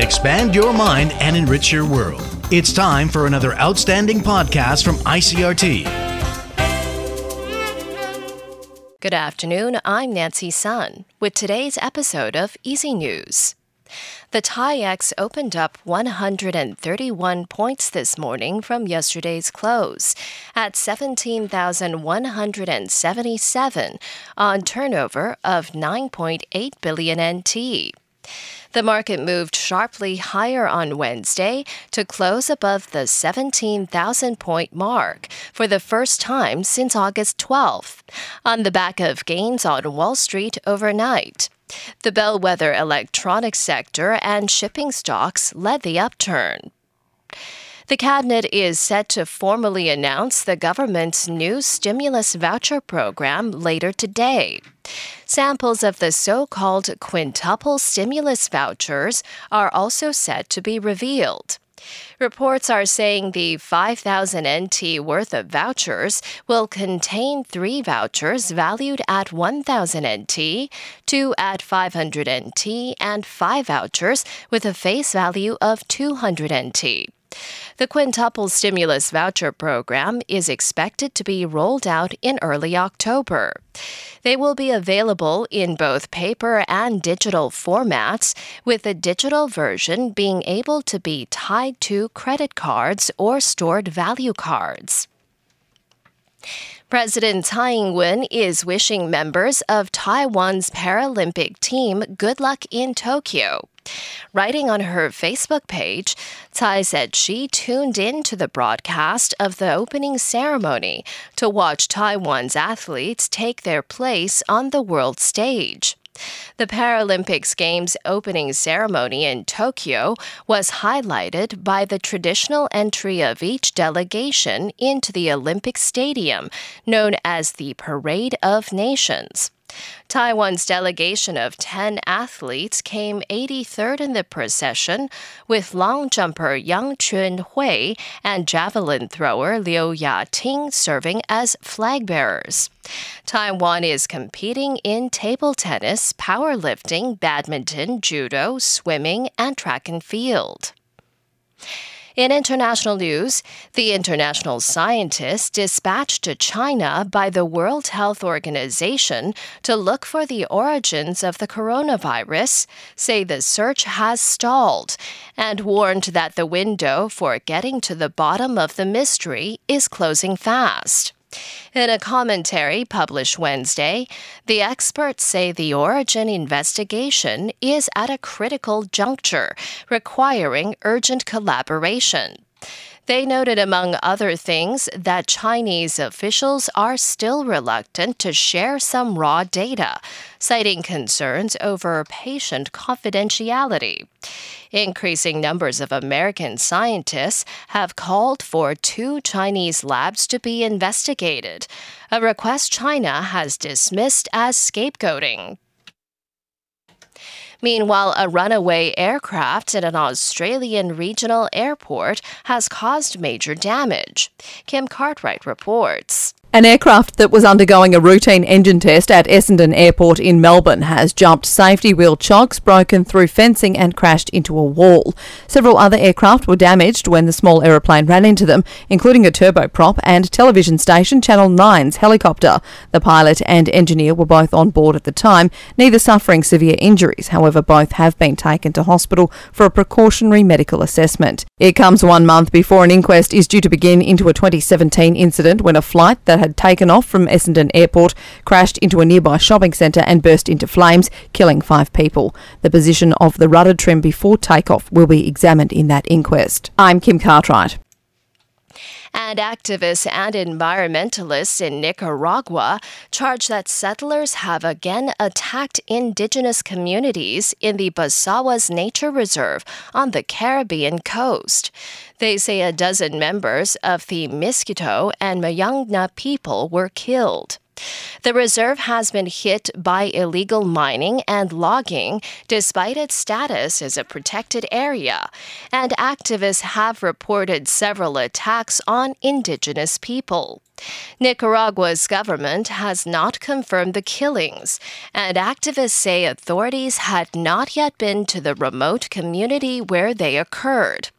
Expand your mind and enrich your world. It's time for another outstanding podcast from ICRT. Good afternoon. I'm Nancy Sun with today's episode of Easy News. The TAIEX opened up 131 points this morning from yesterday's close at 17,177 on turnover of 9.8 billion NT. The market moved sharply higher on Wednesday to close above the 17,000 point mark for the first time since August 12th, on the back of gains on Wall Street overnight. The bellwether electronics sector and shipping stocks led the upturn. The cabinet is set to formally announce the government's new stimulus voucher program later today. Samples of the so called quintuple stimulus vouchers are also set to be revealed. Reports are saying the 5,000 NT worth of vouchers will contain three vouchers valued at 1,000 NT, two at 500 NT, and five vouchers with a face value of 200 NT. The quintuple stimulus voucher program is expected to be rolled out in early October. They will be available in both paper and digital formats, with the digital version being able to be tied to credit cards or stored value cards. President Tsai Ing-wen is wishing members of Taiwan's Paralympic team good luck in Tokyo. Writing on her Facebook page, Tsai said she tuned in to the broadcast of the opening ceremony to watch Taiwan's athletes take their place on the world stage. The Paralympics Games opening ceremony in Tokyo was highlighted by the traditional entry of each delegation into the Olympic Stadium, known as the Parade of Nations. Taiwan's delegation of 10 athletes came 83rd in the procession, with long jumper Yang Chun Hui and javelin thrower Liu Ya-ting serving as flag bearers. Taiwan is competing in table tennis, powerlifting, badminton, judo, swimming, and track and field. In international news, the international scientists dispatched to China by the World Health Organization to look for the origins of the coronavirus say the search has stalled and warned that the window for getting to the bottom of the mystery is closing fast. In a commentary published Wednesday, the experts say the origin investigation is at a critical juncture, requiring urgent collaboration. They noted, among other things, that Chinese officials are still reluctant to share some raw data, citing concerns over patient confidentiality. Increasing numbers of American scientists have called for two Chinese labs to be investigated, a request China has dismissed as scapegoating. Meanwhile, a runaway aircraft at an Australian regional airport has caused major damage. Kim Cartwright reports. An aircraft that was undergoing a routine engine test at Essendon Airport in Melbourne has jumped safety wheel chocks, broken through fencing, and crashed into a wall. Several other aircraft were damaged when the small aeroplane ran into them, including a turboprop and television station Channel 9's helicopter. The pilot and engineer were both on board at the time, neither suffering severe injuries. However, both have been taken to hospital for a precautionary medical assessment. It comes one month before an inquest is due to begin into a 2017 incident when a flight had taken off from Essendon Airport crashed into a nearby shopping centre and burst into flames, killing five people. The position of the rudder trim before takeoff will be examined in that inquest. I'm Kim Cartwright and activists and environmentalists in Nicaragua charge that settlers have again attacked indigenous communities in the Bosawas Nature Reserve on the Caribbean coast. They say a dozen members of the Miskito and Mayangna people were killed. The reserve has been hit by illegal mining and logging despite its status as a protected area, and activists have reported several attacks on indigenous people. Nicaragua's government has not confirmed the killings, and activists say authorities had not yet been to the remote community where they occurred.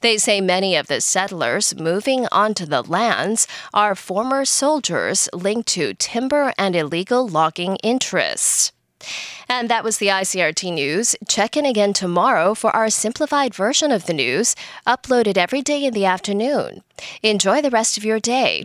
They say many of the settlers moving onto the lands are former soldiers linked to timber and illegal logging interests. And that was the ICRT news. Check in again tomorrow for our simplified version of the news, uploaded every day in the afternoon. Enjoy the rest of your day.